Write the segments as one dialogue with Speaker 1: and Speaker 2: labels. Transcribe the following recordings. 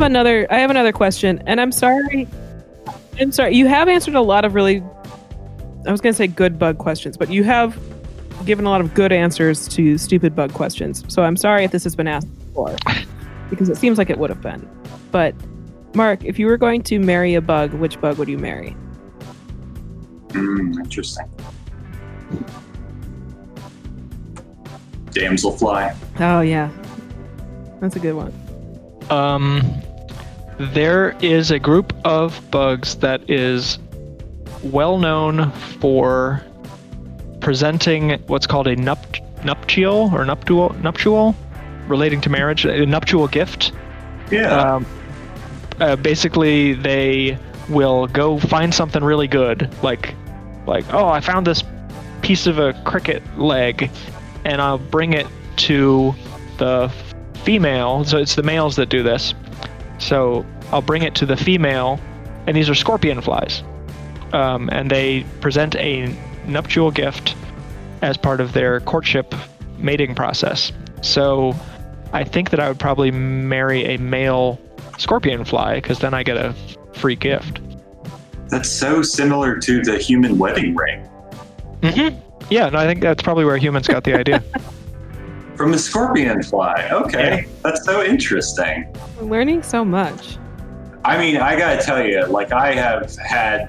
Speaker 1: have another. I have another question, and I'm sorry. I'm sorry. You have answered a lot of really. I was going to say good bug questions, but you have given a lot of good answers to stupid bug questions. So I'm sorry if this has been asked before, because it seems like it would have been. But Mark, if you were going to marry a bug, which bug would you marry?
Speaker 2: Hmm, interesting. Damselfly.
Speaker 1: Oh yeah, that's a good one.
Speaker 3: Um, there is a group of bugs that is well known for presenting what's called a nupt- nuptial or nuptial nuptial relating to marriage, a nuptial gift.
Speaker 2: Yeah.
Speaker 3: Um, uh, basically, they will go find something really good, like like oh, I found this piece of a cricket leg, and I'll bring it to the female. So it's the males that do this. So I'll bring it to the female, and these are scorpion flies, um, and they present a nuptial gift as part of their courtship mating process. So I think that I would probably marry a male scorpion fly because then I get a free gift.
Speaker 2: That's so similar to the human wedding ring.
Speaker 3: Mm-hmm. Yeah, and I think that's probably where humans got the idea.
Speaker 2: From a scorpion fly. Okay. That's so interesting.
Speaker 1: I'm learning so much.
Speaker 2: I mean, I gotta tell you, like, I have had.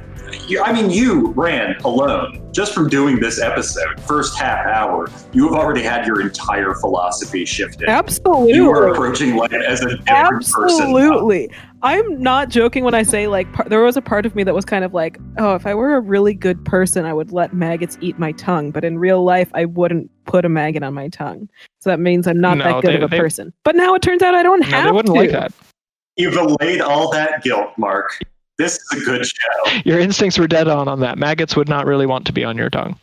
Speaker 2: You, I mean, you ran alone just from doing this episode, first half hour. You have already had your entire philosophy shifted.
Speaker 1: Absolutely.
Speaker 2: You are approaching life as a different person.
Speaker 1: Absolutely. I'm not joking when I say like par- there was a part of me that was kind of like, oh, if I were a really good person, I would let maggots eat my tongue, but in real life, I wouldn't put a maggot on my tongue. So that means I'm not
Speaker 3: No,
Speaker 1: that good
Speaker 3: they-
Speaker 1: of a
Speaker 3: they-
Speaker 1: person. But now it turns out I don't
Speaker 3: no,
Speaker 1: have
Speaker 3: they wouldn't
Speaker 1: to.
Speaker 3: like that.
Speaker 2: You've allayed all that guilt, Mark. This is a good show.
Speaker 3: Your instincts were dead on on that. Maggots would not really want to be on your tongue.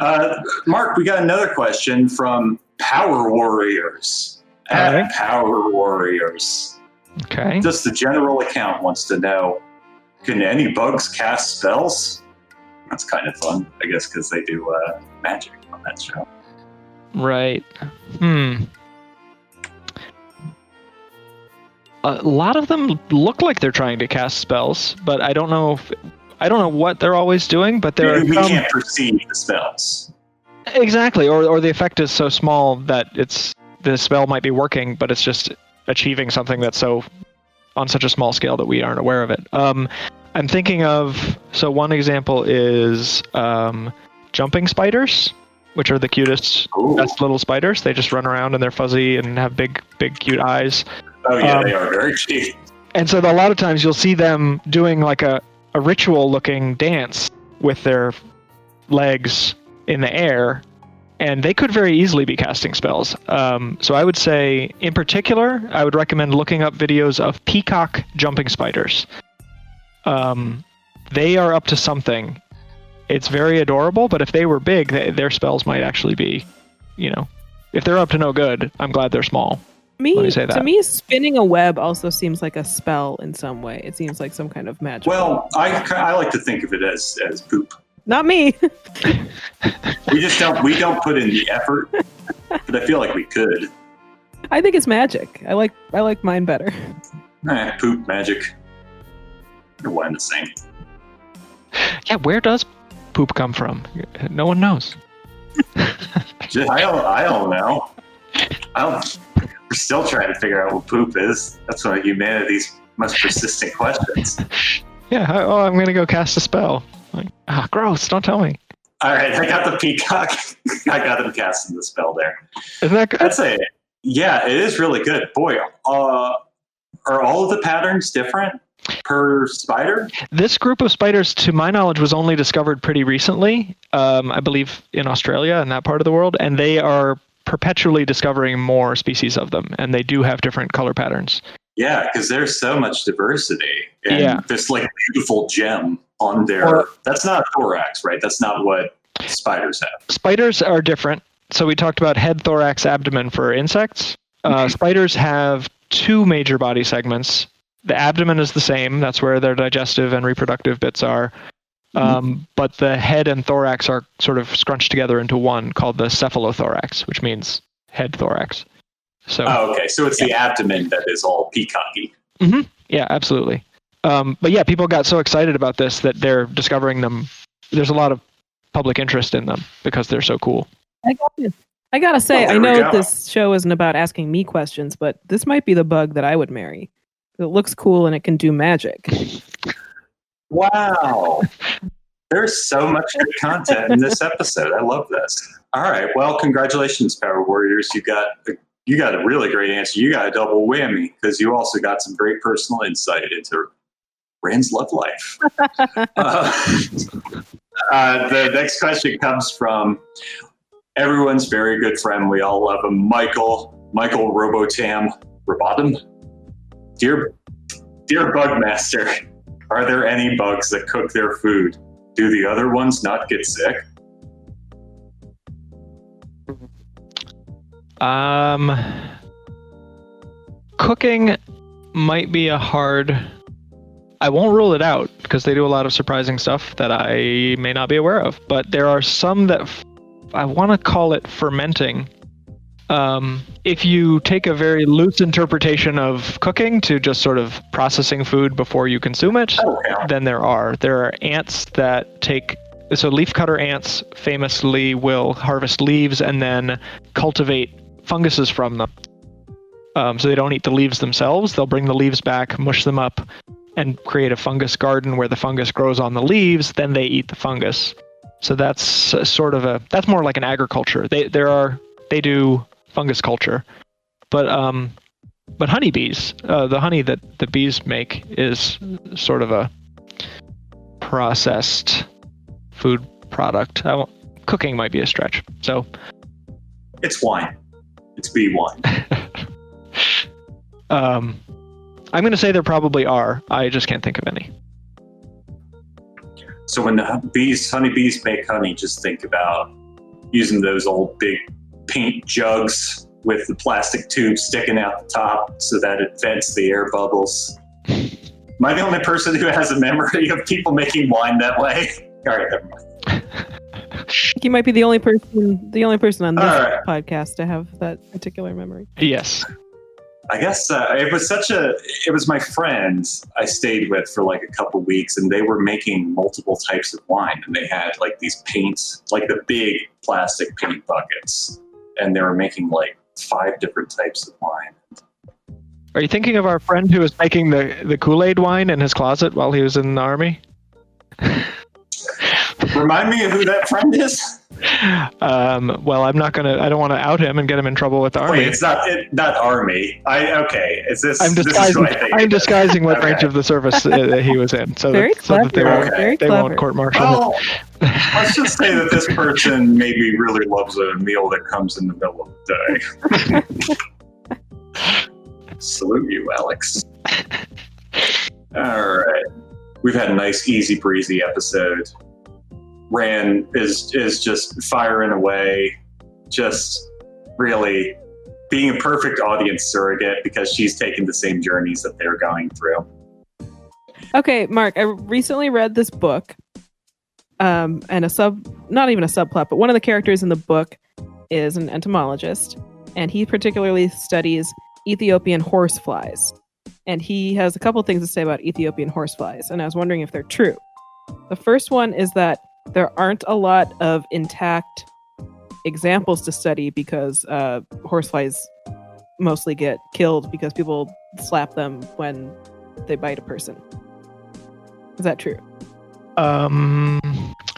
Speaker 2: Uh, Mark, we got another question from Power Warriors. At. Power Warriors.
Speaker 3: Okay.
Speaker 2: Just the general account wants to know can any bugs cast spells? That's kind of fun, I guess, because they do uh, magic on that show.
Speaker 3: Right. Hmm. A lot of them look like they're trying to cast spells, but I don't know if I don't know what they're always doing, but they're.
Speaker 2: we
Speaker 3: some-
Speaker 2: can't perceive the spells.
Speaker 3: exactly, or or the effect is so small that it's the spell might be working, but it's just achieving something that's so on such a small scale that we aren't aware of it. Um, I'm thinking of so one example is um, jumping spiders, which are the cutest
Speaker 2: Ooh.
Speaker 3: best little spiders. They just run around and they're fuzzy and have big, big, cute eyes.
Speaker 2: Oh, yeah,
Speaker 3: um,
Speaker 2: they are very cheap.
Speaker 3: And so a lot of times you'll see them doing like a, a ritual looking dance with their legs in the air. And they could very easily be casting spells. Um, so I would say, in particular, I would recommend looking up videos of peacock jumping spiders. Um, they are up to something. It's very adorable, but if they were big, they, their spells might actually be, you know, if they're up to no good, I'm glad they're small.
Speaker 1: Me,
Speaker 3: Let me say
Speaker 1: to me, spinning a web also seems like a spell in some way. It seems like some kind of magic.
Speaker 2: Well, I, I like to think of it as, as poop.
Speaker 1: not me.
Speaker 2: We just don't we don't put in the effort, but I feel like we could.
Speaker 1: I think it's magic. I like I like mine better.
Speaker 2: Eh, poop magic. They're one and the same.
Speaker 3: Yeah, where does poop come from? No one knows.
Speaker 2: Just- I don't, I don't know. I don't, we're still trying to figure out what poop is. That's one of humanity's most persistent questions.
Speaker 3: Yeah, oh, I'm gonna go cast a spell. Like, ah, gross! Don't tell me.
Speaker 2: All right, I got the peacock. I got them casting the spell there.
Speaker 3: Isn't that good?
Speaker 2: That's a yeah, it is really good. Boy, uh, are all of the patterns different per spider?
Speaker 3: This group of spiders, to my knowledge, was only discovered pretty recently. Um, I believe in Australia and that part of the world, and they are perpetually discovering more species of them, and they do have different color patterns.
Speaker 2: Yeah, because there's so much diversity and
Speaker 3: Yeah.
Speaker 2: this like beautiful gem on their.
Speaker 3: Or-
Speaker 2: that's not thorax, right? That's not what spiders have.
Speaker 3: Spiders are different. So we talked about head, thorax, abdomen for insects. Uh,
Speaker 2: Mhm.
Speaker 3: spiders have two major body segments. The abdomen is the same. That's where their digestive and reproductive bits are. Um, but the head and thorax are sort of scrunched together into one called the cephalothorax, which means head thorax. So
Speaker 2: Oh, okay. So it's the abdomen that is all peacocky.
Speaker 3: yeah, absolutely. Um, but yeah, people got so excited about this that they're discovering them. There's a lot of public interest in them because they're so cool.
Speaker 1: I got you. I gotta say,
Speaker 2: Oh,
Speaker 1: I know this show isn't about asking me questions, but this might be the bug that I would marry. It looks cool and it can do magic.
Speaker 2: Wow. There's so much good content in this episode. I love this. All right. Well, congratulations, Power Warriors. You got you got a really great answer. You got a double whammy because you also got some great personal insight into Rand's love life. uh, uh, the next question comes from everyone's very good friend. We all love him, Michael. Michael Robotam Robotum. Dear, dear Bugmaster, are there any bugs that cook their food? Do the other ones not get sick?
Speaker 3: Um, cooking might be a hard. I won't rule it out because they do a lot of surprising stuff that I may not be aware of. But there are some that f- I want to call it fermenting. Um, if you take a very loose interpretation of cooking to just sort of processing food before you consume it,
Speaker 2: Okay.
Speaker 3: than there are. There are ants that take so leafcutter ants famously will harvest leaves and then cultivate funguses from them. Um, so they don't eat the leaves themselves. They'll bring the leaves back, mush them up, and create a fungus garden where the fungus grows on the leaves. Then they eat the fungus. So that's sort of a that's more like an agriculture. They there are they do fungus culture, but um, but honeybees, uh, the honey that the bees make is sort of a processed food product. I cooking might be a stretch. So
Speaker 2: It's wine. It's bee wine.
Speaker 3: um, I'm going to say there probably are. I just can't think of any.
Speaker 2: So when the bees, honeybees make honey, just think about using those old big paint jugs with the plastic tube sticking out the top so that it vents the air bubbles. Am I the only person who has a memory of people making wine that way? All right, never mind.
Speaker 1: I think you might be the only person, the only person on this
Speaker 2: All right.
Speaker 1: podcast to have that particular memory.
Speaker 3: Yes.
Speaker 2: I guess uh, it was such a. It was my friends I stayed with for like a couple weeks, and they were making multiple types of wine, and they had like these paints, like the big plastic paint buckets, and they were making like five different types of wine.
Speaker 3: Are you thinking of our friend who was making the, the Kool Aid wine in his closet while he was in the army?
Speaker 2: Remind me of who that friend is.
Speaker 3: Um, well, I'm not gonna. I don't want to out him and get him in trouble with the army.
Speaker 2: Wait, it's not it, not army. I okay. Is this?
Speaker 3: I'm
Speaker 2: this is
Speaker 3: disguising.
Speaker 2: who I think
Speaker 3: I'm disguising what
Speaker 2: Okay.
Speaker 3: branch of the service uh, he was in, so
Speaker 1: Very
Speaker 3: that, so that they won't
Speaker 1: very
Speaker 3: they won't court martial him.
Speaker 2: Well, let's just say that this person maybe really loves a meal that comes in the middle of the day. Salute you, Alex. All right. We've had a nice, easy breezy episode. Rand is is just firing away, just really being a perfect audience surrogate because she's taking the same journeys that they're going through.
Speaker 1: Okay, Mark, I recently read this book. Um, and a sub, not even a subplot, but one of the characters in the book is an entomologist, and he particularly studies Ethiopian horseflies. And he has a couple things to say about Ethiopian horseflies, and I was wondering if they're true. The first one is that there aren't a lot of intact examples to study because uh, horseflies mostly get killed because people slap them when they bite a person. Is that true?
Speaker 3: Um,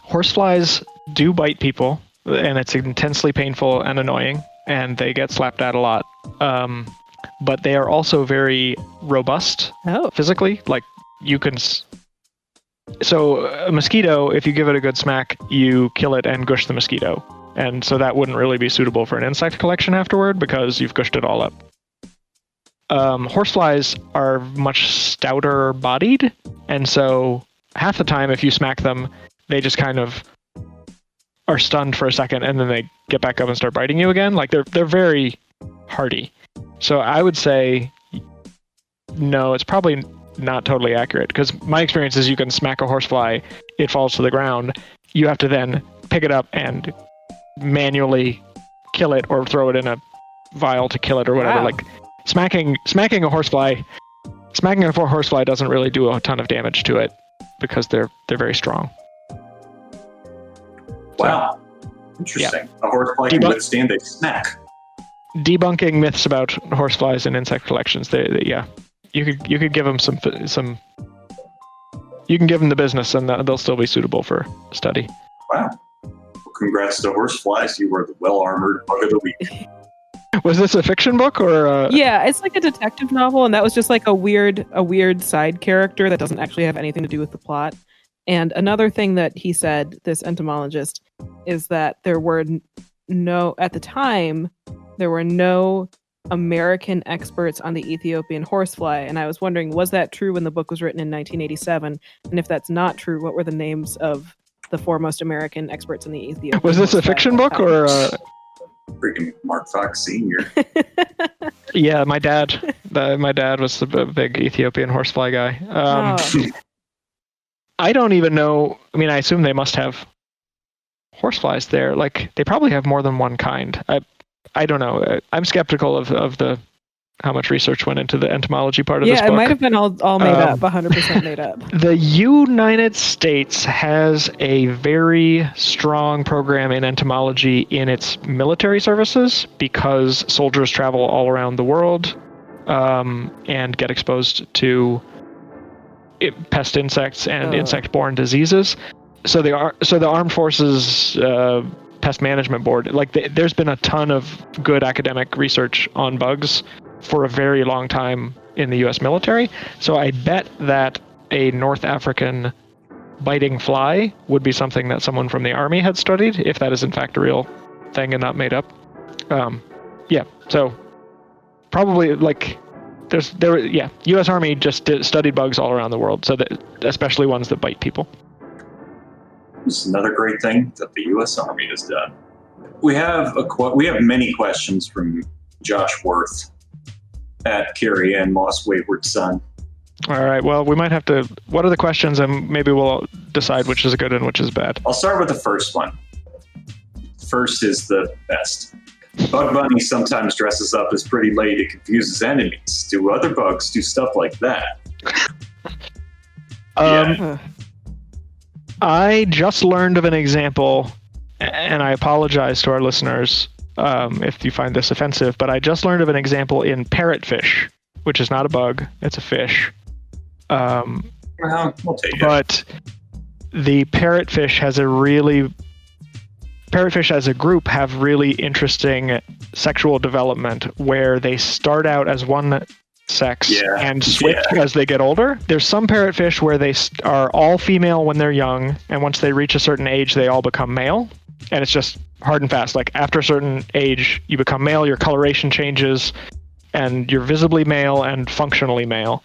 Speaker 3: horseflies do bite people, and it's intensely painful and annoying, and they get slapped at a lot. Um, but they are also very robust
Speaker 1: Oh,
Speaker 3: physically. Like you can. So a mosquito, if you give it a good smack, you kill it and gush the mosquito, and so that wouldn't really be suitable for an insect collection afterward because you've gushed it all up. Um, horseflies are much stouter bodied, and so half the time, if you smack them, they just kind of are stunned for a second, and then they get back up and start biting you again. Like they're they're very hardy. So I would say no. It's probably not totally accurate because my experience is you can smack a horsefly, it falls to the ground. You have to then pick it up and manually kill it or throw it in a vial to kill it or whatever.
Speaker 1: Wow.
Speaker 3: Like smacking smacking a horsefly, smacking a horsefly doesn't really do a ton of damage to it because they're they're very strong.
Speaker 2: Wow. Interesting. A horsefly can
Speaker 3: Debunk-
Speaker 2: withstand a smack.
Speaker 3: Debunking myths about horseflies and insect collections. They, they yeah, you could you could give them some some. You can give them the business, and they'll still be suitable for study.
Speaker 2: Wow. Well, congrats to horseflies. You were the well armored bug of the week.
Speaker 3: Was this a fiction book or? Uh,
Speaker 1: Yeah, it's like a detective novel, and that was just like a weird, a weird side character that doesn't actually have anything to do with the plot. And another thing that he said, this entomologist, is that there were no at the time there were no American experts on the Ethiopian horsefly, and I was wondering, was that true when the book was written in 1987? And if that's not true, what were the names of the foremost American experts in the Ethiopian?
Speaker 3: Was this a fiction book
Speaker 1: that
Speaker 3: or? Uh,
Speaker 2: Freaking Mark Fox Sr.
Speaker 3: yeah, my dad. The, my dad was a b- big Ethiopian horsefly guy. Um,
Speaker 1: Oh.
Speaker 3: I don't even know. I mean, I assume they must have horseflies there. Like they probably have more than one kind. I, I don't know. Uh, I'm skeptical of of the how much research went into the entomology part of this
Speaker 1: yeah, it might have been all, all made
Speaker 3: Um,
Speaker 1: up, 100% made up.
Speaker 3: The United States has a very strong program in entomology in its military services because soldiers travel all around the world um, and get exposed to pest insects and
Speaker 1: Oh.
Speaker 3: insect-borne diseases. So the so the Armed Forces uh, Pest Management Board, like th- there's been a ton of good academic research on bugs for a very long time in the U.S. military. So I bet that a North African biting fly would be something that someone from the army had studied, if that is in fact a real thing and not made up. Um, yeah, so probably like there's there yeah U.S. Army just studied bugs all around the world, so that especially ones that bite people.
Speaker 2: This is another great thing that the U.S. Army has done. We have a qu- we have many questions from Josh Worth at Carrie Ann Moss Wayward Son.
Speaker 3: All right, well we might have to. What are the questions, and maybe we'll decide which is good and which is bad.
Speaker 2: I'll start with the first one. First is the best. Bug Bunny sometimes dresses up as Pretty Lady to confuse his enemies. Do other bugs do stuff like that?
Speaker 3: Um,
Speaker 1: Ugh.
Speaker 3: I just learned of an example, and I apologize to our listeners um, if you find this offensive, but I just learned of an example in parrotfish, which is not a bug, it's a fish. Um,
Speaker 2: Well, we'll take it.
Speaker 3: but the parrotfish has a really parrotfish as a group have really interesting sexual development where they start out as one sex
Speaker 2: Yeah,
Speaker 3: and switch as they get older. There's some parrotfish where they are all female when they're young, and once they reach a certain age, they all become male. And it's just hard and fast. Like after a certain age, you become male, your coloration changes, and you're visibly male and functionally male.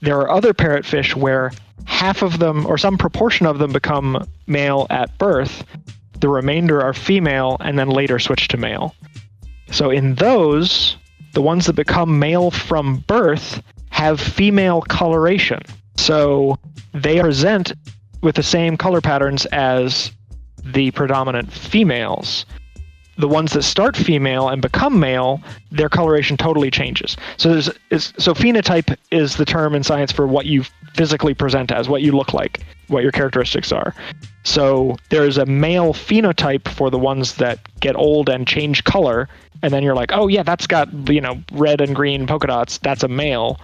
Speaker 3: There are other parrotfish where half of them, or some proportion of them, become male at birth. The remainder are female and then later switch to male. So in those, the ones that become male from birth have female coloration. So they present with the same color patterns as the predominant females. The ones that start female and become male, their coloration totally changes. So there's so phenotype is the term in science for what you physically present as, what you look like, what your characteristics are. So there's a male phenotype for the ones that get old and change color, and then you're like, oh yeah, that's got you know red and green polka dots. That's a male.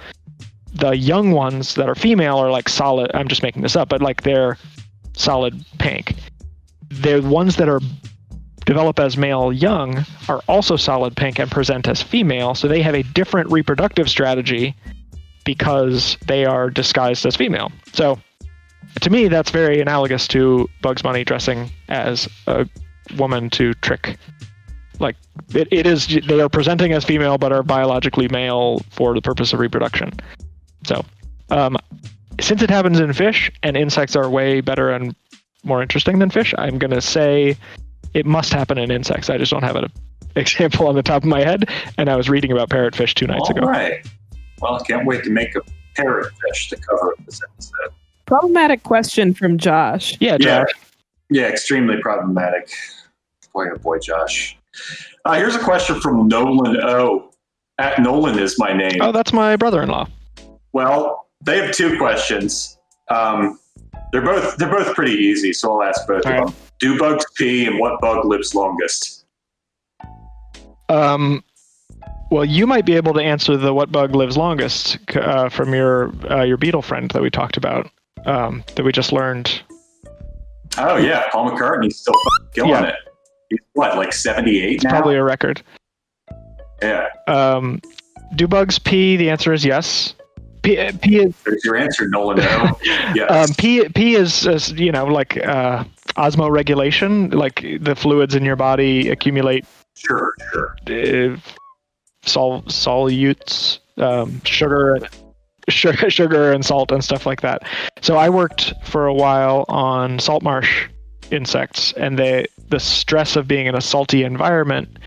Speaker 3: The young ones that are female are like solid. I'm just making this up, but like they're solid pink. The ones that are develop as male young are also solid pink and present as female, so they have a different reproductive strategy because they are disguised as female. So to me, that's very analogous to Bugs Bunny dressing as a woman to trick. Like it, it is, they are presenting as female but are biologically male for the purpose of reproduction. So, um, since it happens in fish and insects are way better and more interesting than fish, I'm gonna say it must happen in insects. I just don't have an example on the top of my head, and I was reading about parrotfish two nights
Speaker 2: All
Speaker 3: ago.
Speaker 2: right. Well, I can't wait to make a parrotfish to cover up this episode.
Speaker 1: Problematic question from Josh.
Speaker 3: Yeah,
Speaker 2: Yeah.
Speaker 3: Josh.
Speaker 2: Yeah, extremely problematic. Boy, oh boy, Josh. Uh, here's a question from Nolan O. At Nolan is my name.
Speaker 3: Oh, that's my brother-in-law.
Speaker 2: Well, they have two questions. Um, they're both they're both pretty easy, so I'll ask both
Speaker 3: All
Speaker 2: of
Speaker 3: right.
Speaker 2: them. Do bugs pee, and what bug lives longest?
Speaker 3: Um, well, you might be able to answer the what bug lives longest uh, from your uh, your beetle friend that we talked about um, that we just learned.
Speaker 2: Oh yeah, Paul McCartney's still killing
Speaker 3: Yeah.
Speaker 2: it. He's what, like seventy eight
Speaker 3: It's
Speaker 2: now?
Speaker 3: probably a record.
Speaker 2: yeah.
Speaker 3: Um, do bugs pee? The answer is yes. P, pee is
Speaker 2: There's your answer, Nolan. No. yes.
Speaker 3: um, pee, pee is, is you know like uh, osmoregulation. Like the fluids in your body accumulate
Speaker 2: sure, sure.
Speaker 3: uh, sol- solutes, um, sugar, sugar, sugar, and salt and stuff like that. So I worked for a while on salt marsh insects, and they the stress of being in a salty environment.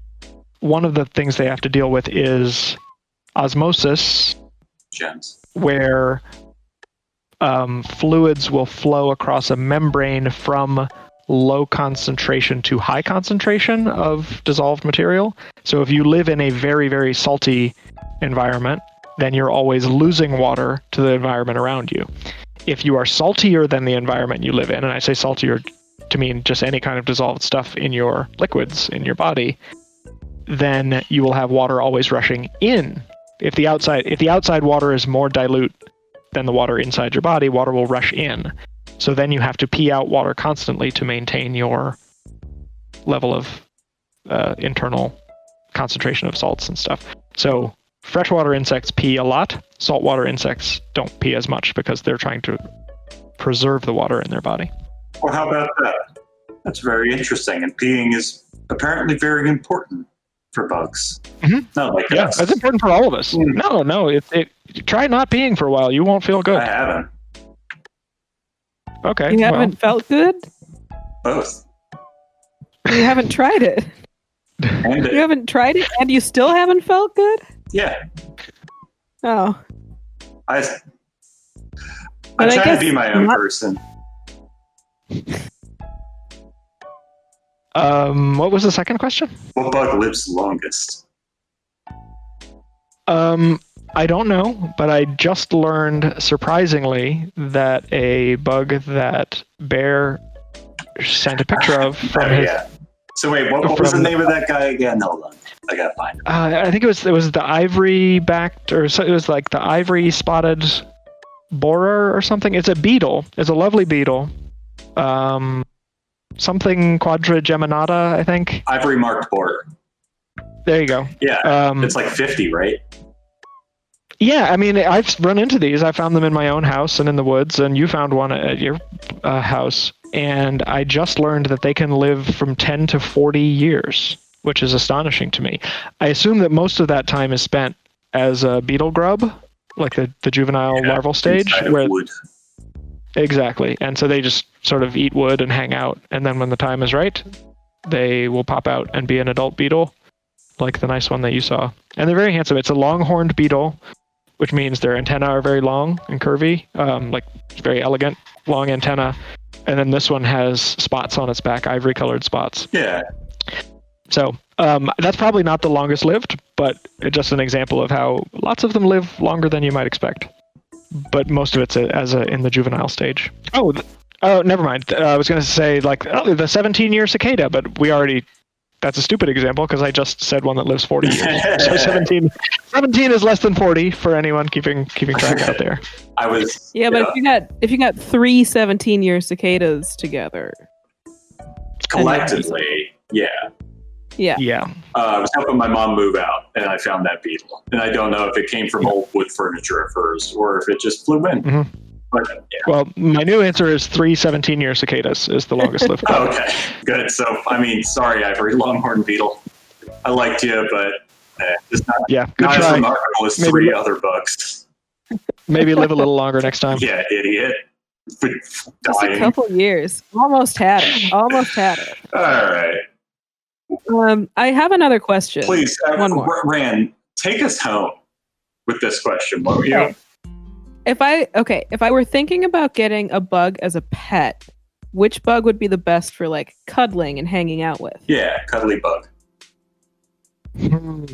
Speaker 3: One of the things they have to deal with is osmosis,
Speaker 2: Gems.
Speaker 3: where um, fluids will flow across a membrane from low concentration to high concentration of dissolved material. So if you live in a very, very salty environment, then you're always losing water to the environment around you. If you are saltier than the environment you live in, and I say saltier to mean just any kind of dissolved stuff in your liquids in your body, then you will have water always rushing in if the outside if the outside water is more dilute than the water inside your body, water will rush in. So then you have to pee out water constantly to maintain your level of uh, internal concentration of salts and stuff. So freshwater insects pee a lot. Saltwater insects don't pee as much because they're trying to preserve the water in their body.
Speaker 2: Well, how about that? That's very interesting. And peeing is apparently very important for bugs.
Speaker 3: Mhm.
Speaker 2: Not like
Speaker 3: Yeah,
Speaker 2: us.
Speaker 3: that's important for all of us.
Speaker 2: Mm.
Speaker 3: No, no, it, it try not peeing for a while. You won't feel good.
Speaker 2: I haven't.
Speaker 3: Okay.
Speaker 1: You
Speaker 3: well,
Speaker 1: haven't felt good?
Speaker 2: Both.
Speaker 1: You haven't tried it.
Speaker 2: And
Speaker 1: You haven't tried it and you still haven't felt good?
Speaker 2: Yeah,
Speaker 1: Oh.
Speaker 2: I.
Speaker 1: But
Speaker 2: I
Speaker 1: I
Speaker 2: try to be my own
Speaker 1: not-
Speaker 2: person.
Speaker 3: um, what was the second question?
Speaker 2: What bug lives longest?
Speaker 3: Um, I don't know, but I just learned surprisingly that a bug that Bear sent a picture of from
Speaker 2: Oh,
Speaker 3: his.
Speaker 2: yeah. So wait, what, what was the name of that guy again? Hold on, I gotta find him.
Speaker 3: Uh, I think it was it was the ivory backed or so it was like the ivory spotted borer or something. It's a beetle. It's a lovely beetle. Um, something quadrigeminata, I think.
Speaker 2: Ivory marked borer.
Speaker 3: There you go.
Speaker 2: Yeah,
Speaker 3: Um,
Speaker 2: it's like fifty, right?
Speaker 3: Yeah, I mean, I've run into these. I found them in my own house and in the woods, and you found one at your uh, house. And I just learned that they can live from 10 to 40 years, which is astonishing to me. I assume that most of that time is spent as a beetle grub, like the, the juvenile
Speaker 2: Yeah,
Speaker 3: larval stage. Where,
Speaker 2: wood.
Speaker 3: exactly. And so they just sort of eat wood and hang out. And then when the time is right, they will pop out and be an adult beetle, like the nice one that you saw. And they're very handsome. It's a long-horned beetle, which means their antennae are very long and curvy, um, like very elegant, long antenna. And then this one has spots on its back, ivory-colored spots.
Speaker 2: Yeah,
Speaker 3: So um, that's probably not the longest lived, but just an example of how lots of them live longer than you might expect. But most of it's a, as a, in the juvenile stage. Oh, th- oh, never mind. Uh, I was going to say like oh, the 17-year cicada, but we already. That's a stupid example because I just said one that lives 40 years. so 17, 17 is less than 40 for anyone keeping keeping track out there.
Speaker 2: I was.
Speaker 1: Yeah, but if you got if you got three 17 year cicadas together.
Speaker 2: collectively, yeah.
Speaker 1: Yeah.
Speaker 3: Yeah.
Speaker 2: Uh, I was helping my mom move out, and I found that beetle. And I don't know if it came from old wood furniture at first, or if it just flew in.
Speaker 3: Mhm.
Speaker 2: But yeah.
Speaker 3: Well, my new answer is three 17-year cicadas is the longest lived.
Speaker 2: Oh, okay, good. So, I mean, sorry, Ivory Longhorn Beetle. I liked you, but eh, it's not,
Speaker 3: Yeah, good
Speaker 2: not as
Speaker 3: try.
Speaker 2: remarkable as
Speaker 3: Maybe-
Speaker 2: three other bugs.
Speaker 3: Maybe live a little longer next time.
Speaker 2: Yeah, idiot.
Speaker 1: Just a couple years. Almost had it. Almost had it.
Speaker 2: All right.
Speaker 1: Um, I have another question.
Speaker 2: Please, uh,
Speaker 1: One more.
Speaker 2: R- Rand, take us home with this question, won't you?
Speaker 1: Okay. If I okay, if I were thinking about getting a bug as a pet, which bug would be the best for like cuddling and hanging out with?
Speaker 2: Yeah, cuddly bug.
Speaker 3: Hmm.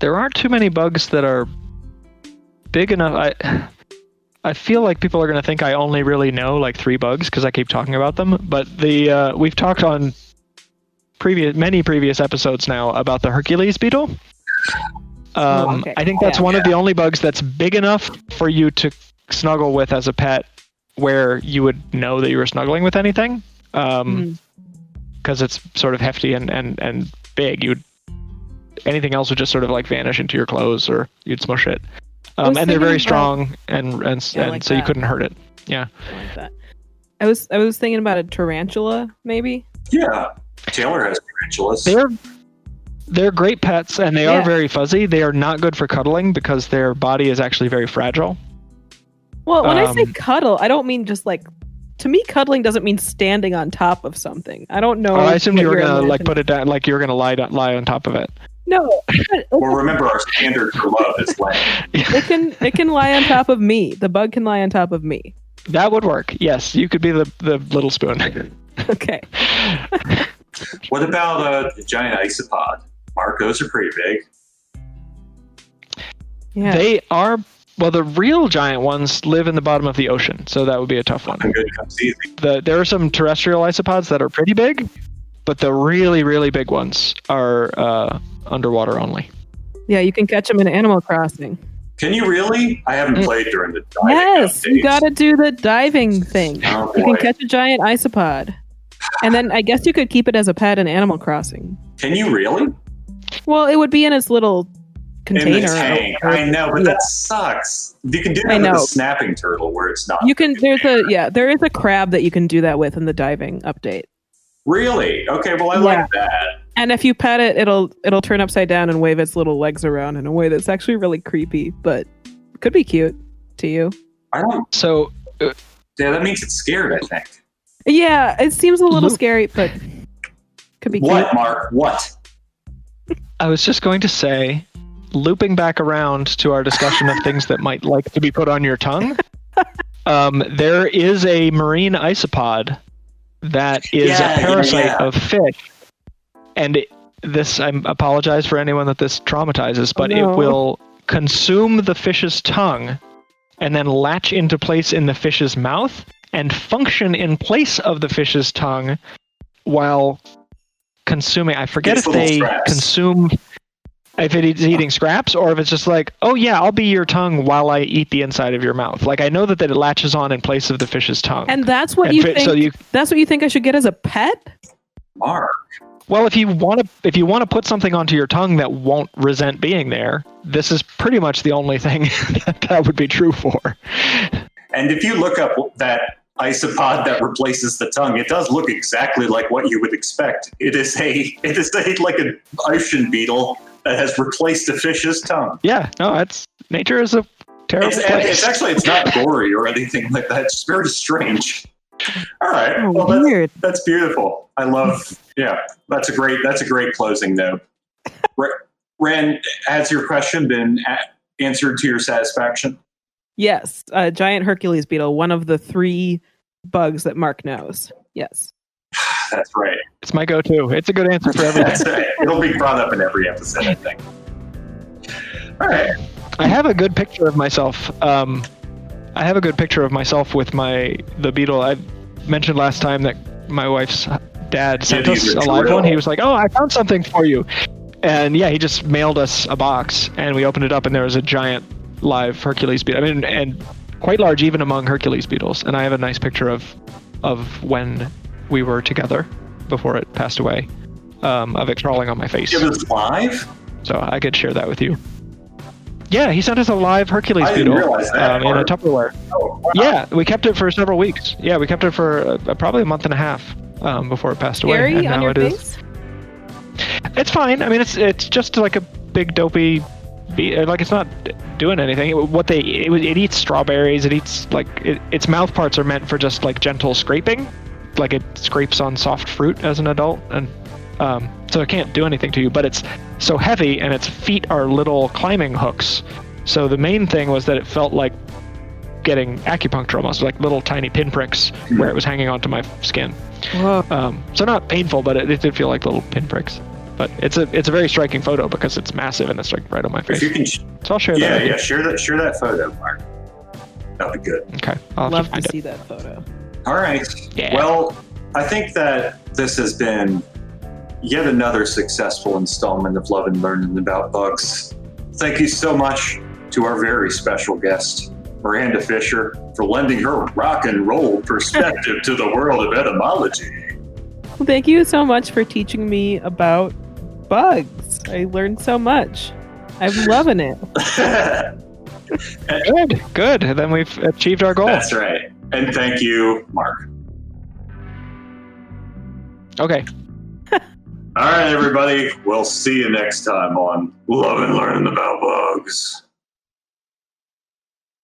Speaker 3: There aren't too many bugs that are big enough. I I feel like people are going to think I only really know like three bugs because I keep talking about them. But the uh, we've talked on previous many previous episodes now about the Hercules beetle. Um,
Speaker 1: Oh, okay.
Speaker 3: I think that's
Speaker 1: Yeah.
Speaker 3: one of the only bugs that's big enough for you to snuggle with as a pet, where you would know that you were snuggling with anything. Um,
Speaker 1: Mhm.
Speaker 3: because it's sort of hefty and and and big. You'd anything else would just sort of like vanish into your clothes or you'd smush it. Um, and they're
Speaker 1: thinking
Speaker 3: very
Speaker 1: about-
Speaker 3: strong and and,
Speaker 1: Yeah,
Speaker 3: and
Speaker 1: like
Speaker 3: so you couldn't hurt it. Yeah.
Speaker 1: I like that. I was I was thinking about a tarantula, maybe.
Speaker 2: Yeah, Taylor has tarantulas.
Speaker 3: They're they're great pets and they
Speaker 1: Yeah.
Speaker 3: are very fuzzy. They are not good for cuddling because their body is actually very fragile.
Speaker 1: Well, when I say
Speaker 3: Um,
Speaker 1: cuddle, I don't mean just like. To me, cuddling doesn't mean standing on top of something. I don't know.
Speaker 3: Oh, I assumed you were gonna like put it down, like you were gonna lie do- lie on top of it.
Speaker 1: No,
Speaker 2: well, remember our standard for love is laying.
Speaker 1: it can it can lie on top of me. The bug can lie on top of me.
Speaker 3: That would work. Yes, you could be the the little spoon.
Speaker 1: Okay.
Speaker 2: What about uh, the giant isopod? Mark, those are pretty big.
Speaker 1: Yeah.
Speaker 3: They are well, the real giant ones live in the bottom of the ocean, so that would be a tough one.
Speaker 2: Good.
Speaker 3: The, there are some terrestrial isopods that are pretty big, but the really, really big ones are uh, underwater only.
Speaker 1: yeah, you can catch them in Animal Crossing.
Speaker 2: Can you really? I haven't
Speaker 3: Mm.
Speaker 2: played during the diving
Speaker 1: Yes, you got to do the diving thing.
Speaker 2: Oh
Speaker 1: You
Speaker 2: boy.
Speaker 1: can catch a giant isopod, and then I guess you could keep it as a pet in Animal Crossing.
Speaker 2: Can you really?
Speaker 1: Well, it would be in its little
Speaker 2: In the
Speaker 1: container.
Speaker 2: tank.
Speaker 1: or-
Speaker 2: I know, but
Speaker 1: Yeah.
Speaker 2: that sucks. You can do
Speaker 1: I
Speaker 2: that with
Speaker 1: know.
Speaker 2: a snapping turtle where it's not.
Speaker 1: You can. There's a yeah. There is a crab that you can do that with in the diving update.
Speaker 2: Really? Okay, well, I
Speaker 1: Yeah.
Speaker 2: like that.
Speaker 1: And if you pet it, it'll it'll turn upside down and wave its little legs around in a way that's actually really creepy, but could be cute to you.
Speaker 2: I don't.
Speaker 3: So uh,
Speaker 2: Yeah, that means it's scared, I think.
Speaker 1: Yeah, it seems a little scary, but could be
Speaker 2: What,
Speaker 1: cute.
Speaker 2: Mark? What?
Speaker 3: I was just going to say, looping back around to our discussion of things that might like to be put on your tongue. Um, there is a marine isopod that is
Speaker 2: Yeah,
Speaker 3: a parasite
Speaker 2: yeah.
Speaker 3: of fish, and it, this I apologize for anyone that this traumatizes, but
Speaker 1: no.
Speaker 3: it will consume the fish's tongue and then latch into place in the fish's mouth and function in place of the fish's tongue while consuming. I forget
Speaker 2: Gets
Speaker 3: if they
Speaker 2: scraps.
Speaker 3: consume if it's eating scraps or if it's just like, oh yeah, I'll be your tongue while I eat the inside of your mouth. Like I know that, that it latches on in place of the fish's tongue.
Speaker 1: And that's what
Speaker 3: And
Speaker 1: you
Speaker 3: fi-
Speaker 1: think.
Speaker 3: so you
Speaker 1: that's what you think I should get as a pet?
Speaker 2: Mark.
Speaker 3: well, if you want to if you want to put something onto your tongue that won't resent being there, this is pretty much the only thing that that would be true for.
Speaker 2: And if you look up that isopod that replaces the tongue, it does look exactly like what you would expect. It is a it is a like an ocean beetle that has replaced a fish's tongue.
Speaker 3: Yeah, no, it's nature is a terrible
Speaker 2: It's,
Speaker 3: place.
Speaker 2: it's actually it's not gory or anything like that. It's very strange. All right,
Speaker 1: Oh,
Speaker 2: well that's,
Speaker 1: weird.
Speaker 2: that's beautiful. I love. Yeah, that's a great that's a great closing note. Rand, has your question been answered to your satisfaction?
Speaker 1: Yes, a giant Hercules beetle, one of the three bugs that Mark knows. Yes.
Speaker 2: That's right.
Speaker 3: it's my go-to. It's a good answer for everything.
Speaker 2: That's right. It'll be brought up in every episode, I think. All right.
Speaker 3: I have a good picture of myself. Um, I have a good picture of myself with my the beetle. I mentioned last time that my wife's dad sent
Speaker 2: Yeah,
Speaker 3: us a live
Speaker 2: drill.
Speaker 3: one. He was like, "Oh, I found something for you," and yeah, he just mailed us a box, and we opened it up, and there was a giant live Hercules beetle. I mean, and quite large even among Hercules beetles. And I have a nice picture of of when we were together before it passed away. Um, of it crawling on my face,
Speaker 2: It was live?
Speaker 3: so I could share that with you. Yeah, he sent us a live Hercules
Speaker 2: I didn't
Speaker 3: beetle
Speaker 2: that
Speaker 3: um, in a. Tupperware.
Speaker 2: Oh, wow.
Speaker 3: Yeah, we kept it for several weeks. Yeah, we kept it for uh, probably a month and a half um, before it passed away.
Speaker 1: Scary
Speaker 3: and
Speaker 1: on
Speaker 3: now
Speaker 1: your
Speaker 3: it is.
Speaker 1: face?
Speaker 3: It's fine. I mean, it's it's just like a big dopey. Be- like it's not doing anything. It- what they it, it eats strawberries. It eats like it, its mouth parts are meant for just like gentle scraping, like it scrapes on soft fruit as an adult, and um, so it can't do anything to you. But it's so heavy, and its feet are little climbing hooks. So the main thing was that it felt like getting acupuncture almost, like little tiny pinpricks where it was hanging onto my skin. Um, so not painful, but it, it did feel like little pinpricks. But it's a it's a very striking photo because it's massive and it's like right on my
Speaker 2: If
Speaker 3: face.
Speaker 2: you can, sh-
Speaker 3: So I'll share
Speaker 2: yeah,
Speaker 3: that.
Speaker 2: yeah, yeah, share that, share that photo, Mark. That'd be good.
Speaker 3: Okay. I'll have
Speaker 1: Love
Speaker 3: to
Speaker 1: to
Speaker 3: find it.
Speaker 1: see that photo.
Speaker 2: All right.
Speaker 3: Yeah.
Speaker 2: Well, I think that this has been yet another successful installment of Love and Learning About Bugs. Thank you so much to our very special guest, Miranda Fisher, for lending her rock and roll perspective to the world of etymology.
Speaker 1: Well, thank you so much for teaching me about bugs. I learned so much. I'm loving it.
Speaker 3: Good. Good. Then we've achieved our goal.
Speaker 2: That's right. And thank you, Mark.
Speaker 3: Okay.
Speaker 2: All right, everybody. We'll see you next time on Love and Learning About Bugs.